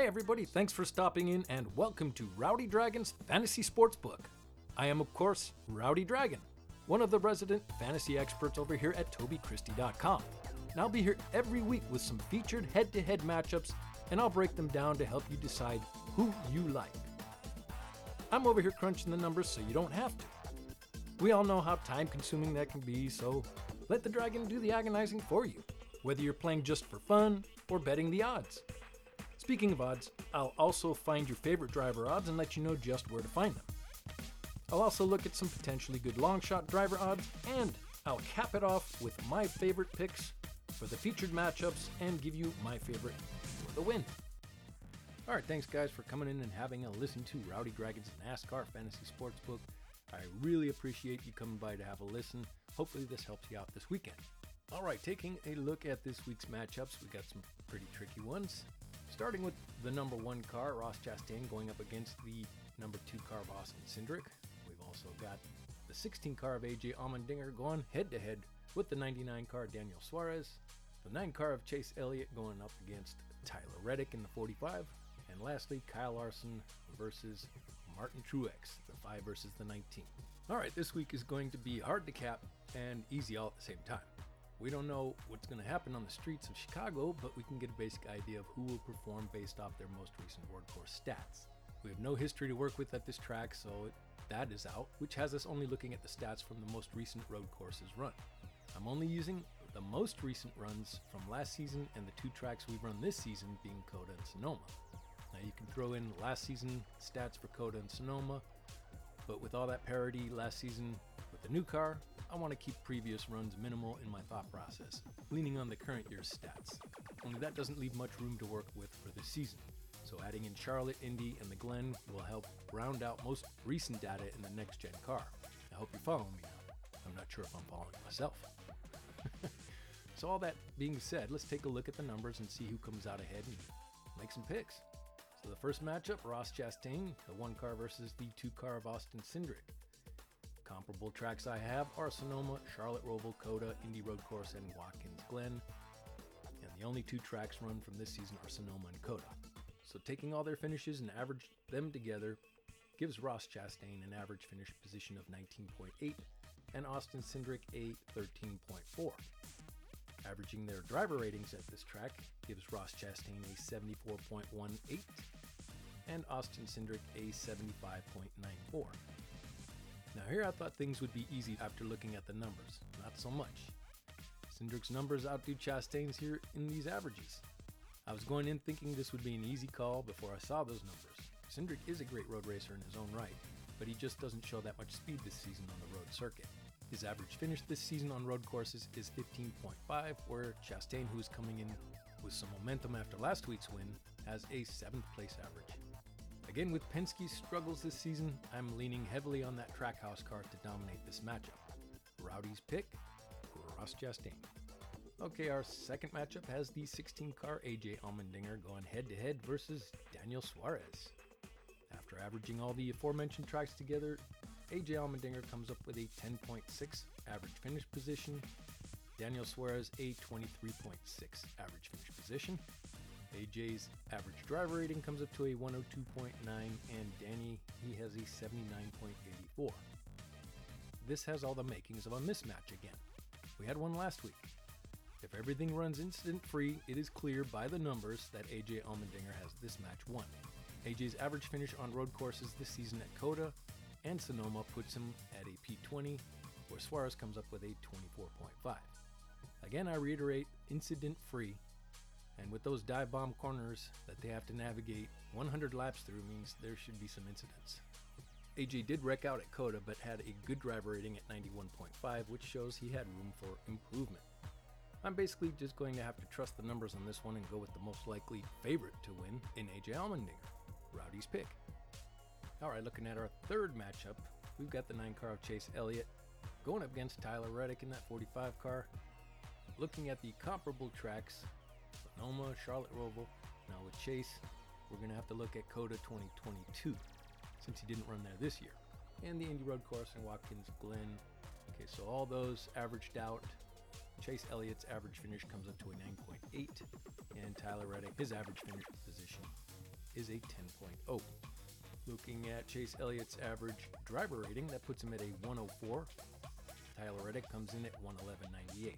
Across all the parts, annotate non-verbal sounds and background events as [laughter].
Hey everybody, thanks for stopping in and welcome to Rowdy Dragon's Fantasy Sportsbook. I am, of course, Rowdy Dragon, one of the resident fantasy experts over here at TobyChristie.com. And I'll be here every week with some featured head to head matchups, and I'll break them down to help you decide who you like. I'm over here crunching the numbers so you don't have to. We all know how time consuming that can be, so let the dragon do the agonizing for you, whether you're playing just for fun or betting the odds. Speaking of odds, I'll also find your favorite driver odds and let you know just where to find them. I'll also look at some potentially good long shot driver odds, and I'll cap it off with my favorite picks for the featured matchups and give you my favorite for the win. All right, thanks guys for coming in and having a listen to Rowdy Dragon's NASCAR Fantasy Sportsbook. I really appreciate you coming by to have a listen. Hopefully, this helps you out this weekend. All right, taking a look at this week's matchups, we got some pretty tricky ones. Starting with the number one car, Ross Chastain, going up against the number two car Austin Cindric. We've also got the 16 car of AJ Allmendinger going head to head with the 99 car Daniel Suarez. The 9 car of Chase Elliott going up against Tyler Reddick in the 45. And lastly, Kyle Larson versus Martin Truex, the 5 versus the 19. All right, this week is going to be hard to cap and easy all at the same time. We don't know what's going to happen on the streets of Chicago, but we can get a basic idea of who will perform based off their most recent road course stats. We have no history to work with at this track, so it, that is out, which has us only looking at the stats from the most recent road courses run. I'm only using the most recent runs from last season and the two tracks we've run this season being COTA and Sonoma. Now you can throw in last season stats for COTA and Sonoma, but with all that parity last season with the new car, I want to keep previous runs minimal in my thought process, leaning on the current year's stats. Only that doesn't leave much room to work with for this season. So adding in Charlotte, Indy, and the Glen will help round out most recent data in the next gen car. I hope you're following me. I'm not sure if I'm following myself. [laughs] so all that being said, let's take a look at the numbers and see who comes out ahead and make some picks. So the first matchup, Ross Chastain, the one car versus the two car of Austin Cindric. Comparable tracks I have are Sonoma, Charlotte Roval, COTA, Indy Road Course, and Watkins Glen. And the only two tracks run from this season are Sonoma and COTA. So taking all their finishes and average them together gives Ross Chastain an average finish position of 19.8 and Austin Cindric a 13.4. Averaging their driver ratings at this track gives Ross Chastain a 74.18 and Austin Cindric a 75.94. Now here I thought things would be easy after looking at the numbers. Not so much. Cindric's numbers outdo Chastain's here in these averages. I was going in thinking this would be an easy call before I saw those numbers. Cindric is a great road racer in his own right, but he just doesn't show that much speed this season on the road circuit. His average finish this season on road courses is 15.5, where Chastain, who is coming in with some momentum after last week's win, has a 7th place average. Again, with Penske's struggles this season, I'm leaning heavily on that Trackhouse car to dominate this matchup. Rowdy's pick, Ross Chastain. Okay, our second matchup has the 16 car AJ Allmendinger going head to head versus Daniel Suarez. After averaging all the aforementioned tracks together, AJ Allmendinger comes up with a 10.6 average finish position, Daniel Suarez a 23.6 average finish position. AJ's average driver rating comes up to a 102.9, and Danny, he has a 79.84. This has all the makings of a mismatch again. We had one last week. If everything runs incident free, it is clear by the numbers that AJ Allmendinger has this match won. AJ's average finish on road courses this season at COTA and Sonoma puts him at a P20, where Suarez comes up with a 24.5. Again, I reiterate, incident free and with those dive bomb corners that they have to navigate 100 laps through means there should be some incidents. AJ did wreck out at COTA but had a good driver rating at 91.5, which shows he had room for improvement. I'm basically just going to have to trust the numbers on this one and go with the most likely favorite to win in AJ Allmendinger, Rowdy's pick. Alright, looking at our third matchup, we've got the 9 car of Chase Elliott going up against Tyler Reddick in that 45 car. Looking at the comparable tracks, Sonoma, Charlotte Roval. Now with Chase, we're going to have to look at COTA 2022 since he didn't run there this year. And the Indy Road Course and Watkins Glen. Okay, so all those averaged out. Chase Elliott's average finish comes up to a 9.8, and Tyler Reddick, his average finish position is a 10.0. Looking at Chase Elliott's average driver rating, that puts him at a 104. Tyler Reddick comes in at 111.98.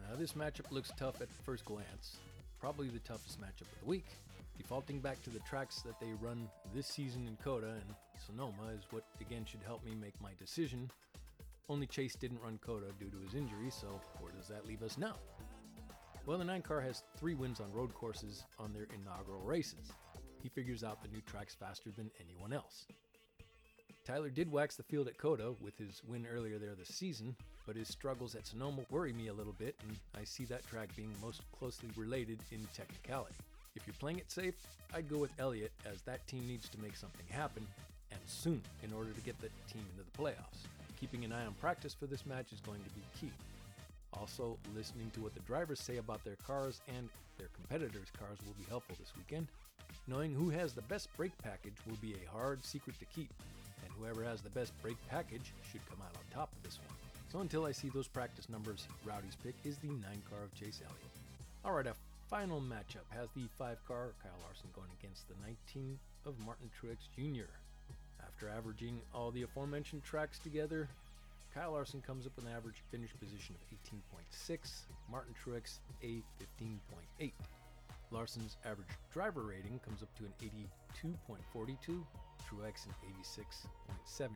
Now, this matchup looks tough at first glance, probably the toughest matchup of the week. Defaulting back to the tracks that they run this season in COTA and Sonoma is what again should help me make my decision. Only Chase didn't run COTA due to his injury, so where does that leave us now? Well, the 9 car has three wins on road courses on their inaugural races. He figures out the new tracks faster than anyone else. Tyler did wax the field at COTA with his win earlier there this season, but his struggles at Sonoma worry me a little bit, and I see that track being most closely related in technicality. If you're playing it safe, I'd go with Elliott as that team needs to make something happen, and soon, in order to get the team into the playoffs. Keeping an eye on practice for this match is going to be key. Also, listening to what the drivers say about their cars and their competitors' cars will be helpful this weekend. Knowing who has the best brake package will be a hard secret to keep, whoever has the best brake package should come out on top of this one. So until I see those practice numbers, Rowdy's pick is the 9 car of Chase Elliott. Alright, a final matchup has the 5 car Kyle Larson going against the 19 of Martin Truex Jr. After averaging all the aforementioned tracks together, Kyle Larson comes up with an average finish position of 18.6, Martin Truex a 15.8. Larson's average driver rating comes up to an 82.42, Truex an 86.70.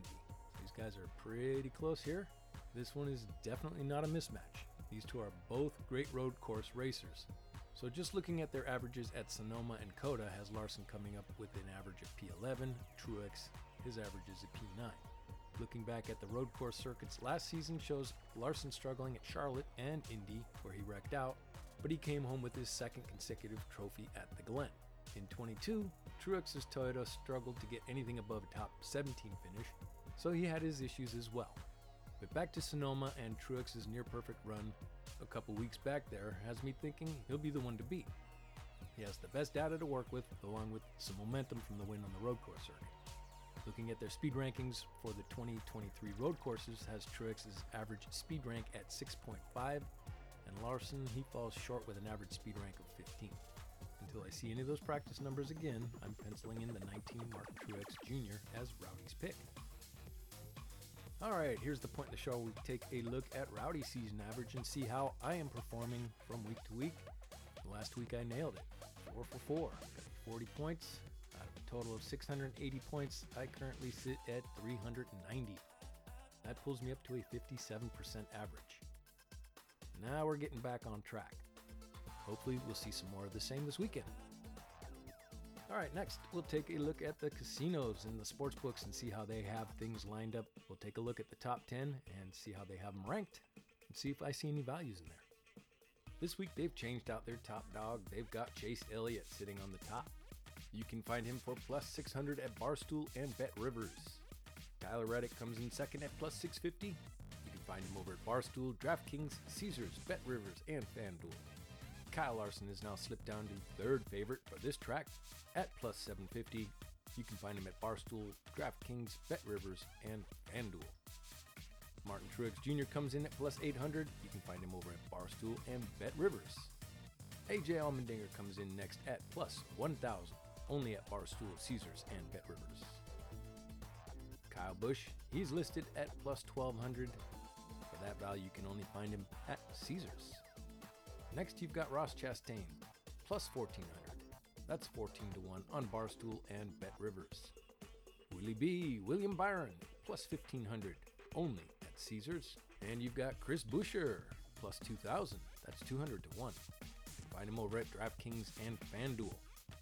These guys are pretty close here. This one is definitely not a mismatch. These two are both great road course racers. So just looking at their averages at Sonoma and COTA has Larson coming up with an average of P11, Truex his average is a P9. Looking back at the road course circuits last season shows Larson struggling at Charlotte and Indy, where he wrecked out, but he came home with his second consecutive trophy at the Glen. In 22, Truex's Toyota struggled to get anything above a top 17 finish, so he had his issues as well. But back to Sonoma and Truex's near perfect run a couple weeks back there has me thinking he'll be the one to beat. He has the best data to work with, along with some momentum from the win on the road course circuit. Looking at their speed rankings for the 2023 road courses has Truex's average speed rank at 6.5, and Larson he falls short with an average speed rank of 15. Until I see any of those practice numbers again, I'm penciling in the 19 Martin Truex Jr. as Rowdy's pick. All right, here's the point in the show we take a look at Rowdy season average and see how I am performing from week to week. Last week I nailed it, four for four, got 40 points. Out of a total of 680 points, I currently sit at 390. That pulls me up to a 57% average. Now we're getting back on track. Hopefully, we'll see some more of the same this weekend. All right, next, we'll take a look at the casinos and the sports books and see how they have things lined up. We'll take a look at the top 10 and see how they have them ranked and see if I see any values in there. This week, they've changed out their top dog. They've got Chase Elliott sitting on the top. You can find him for plus 600 at Barstool and Bet Rivers. Tyler Reddick comes in second at plus 650. You can find him over at Barstool, DraftKings, Caesars, Bet Rivers, and FanDuel. Kyle Larson has now slipped down to third favorite for this track at plus 750. You can find him at Barstool, DraftKings, Bet Rivers, and FanDuel. Martin Truex Jr. comes in at plus 800. You can find him over at Barstool and Bet Rivers. AJ Allmendinger comes in next at plus 1,000, only at Barstool, Caesars, and Bet Rivers. Kyle Busch, he's listed at plus 1,200. For that value, you can only find him at Caesars. Next, you've got Ross Chastain, plus 1,400. That's 14 to 1 on Barstool and Bet Rivers. Willie B, William Byron, plus 1,500, only at Caesars. And you've got Chris Buescher, plus 2,000. That's 200 to 1. Find him over at DraftKings and FanDuel.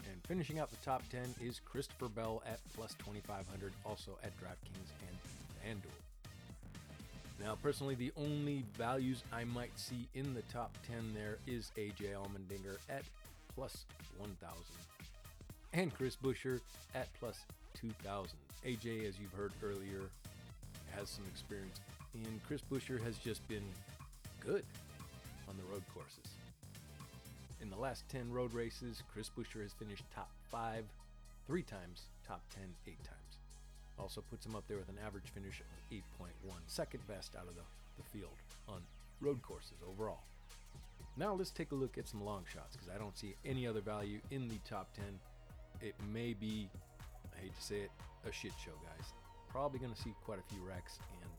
And finishing out the top 10 is Christopher Bell at plus 2,500, also at DraftKings and FanDuel. Now, personally, the only values I might see in the top 10 there is AJ Allmendinger at plus 1,000 and Chris Buescher at plus 2,000. AJ, as you've heard earlier, has some experience, and Chris Buescher has just been good on the road courses. In the last 10 road races, Chris Buescher has finished top 5 three times, top 10 eight times. Also puts him up there with an average finish of 8.1, second best out of the, the field on road courses overall. Now let's take a look at some long shots because I don't see any other value in the top 10. it may be, I hate to say it, a shit show, guys. Probably going to see quite a few wrecks, and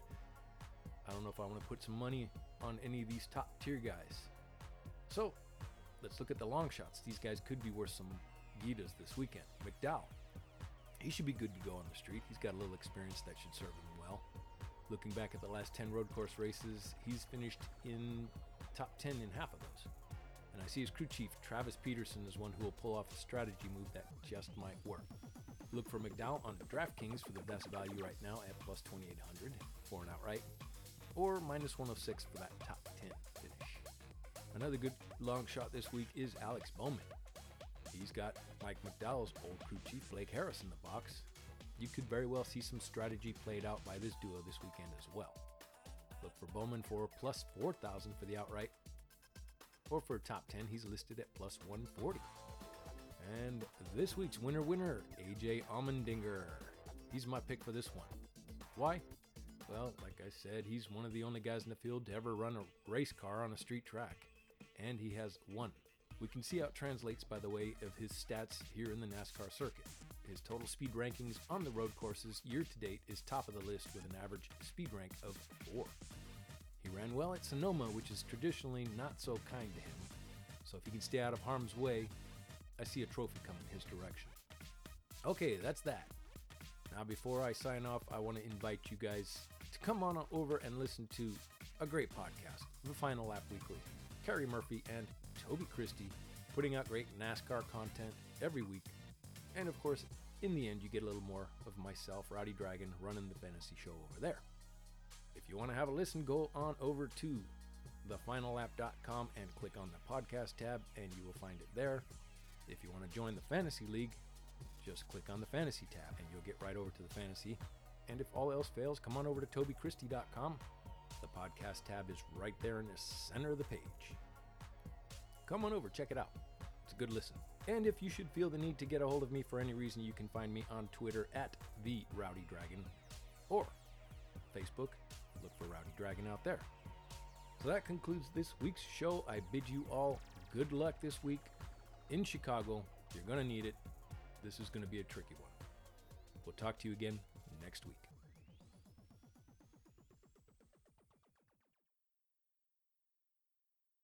I don't know if I want to put some money on any of these top tier guys. So, let's look at the long shots. These guys could be worth some Gitas this weekend. McDowell, he should be good to go on the street. He's got a little experience that should serve him well. Looking back at the last 10 road course races, he's finished in top 10 in half of those. And I see his crew chief, Travis Peterson, is one who will pull off a strategy move that just might work. Look for McDowell on DraftKings for the best value right now at plus 2800 for an outright, or minus 106 for that top 10 finish. Another good long shot this week is Alex Bowman. He's got Mike McDowell's old crew chief Blake Harris in the box. You could very well see some strategy played out by this duo this weekend as well. Look for Bowman for plus 4,000 for the outright, or for top 10, he's listed at plus 140. And this week's winner winner, AJ Allmendinger. He's my pick for this one. Why? Well, like I said, he's one of the only guys in the field to ever run a race car on a street track, and he has won. We can see how it translates by the way of his stats here in the NASCAR circuit. His total speed rankings on the road courses year to date is top of the list with an average speed rank of 4. He ran well at Sonoma, which is traditionally not so kind to him. So if he can stay out of harm's way, I see a trophy coming his direction. Okay, that's that. Now, before I sign off, I want to invite you guys to come on over and listen to a great podcast, The Final Lap Weekly. Kerry Murphy and Toby Christie putting out great NASCAR content every week. And of course, in the end, you get a little more of myself, Rowdy Dragon, running the fantasy show over there. If you want to have a listen, go on over to thefinallap.com and click on the podcast tab, and you will find it there. If you want to join the fantasy league, just click on the fantasy tab, and you'll get right over to the fantasy. And if all else fails, come on over to tobychristie.com. The podcast tab is right there in the center of the page. Come on over, check it out. It's a good listen. And if you should feel the need to get a hold of me for any reason, you can find me on Twitter at the Rowdy Dragon or Facebook look for Rowdy Dragon out there. So that concludes this week's show. I bid you all good luck this week in Chicago. You're going to need it. This is going to be a tricky one. We'll talk to you again next week.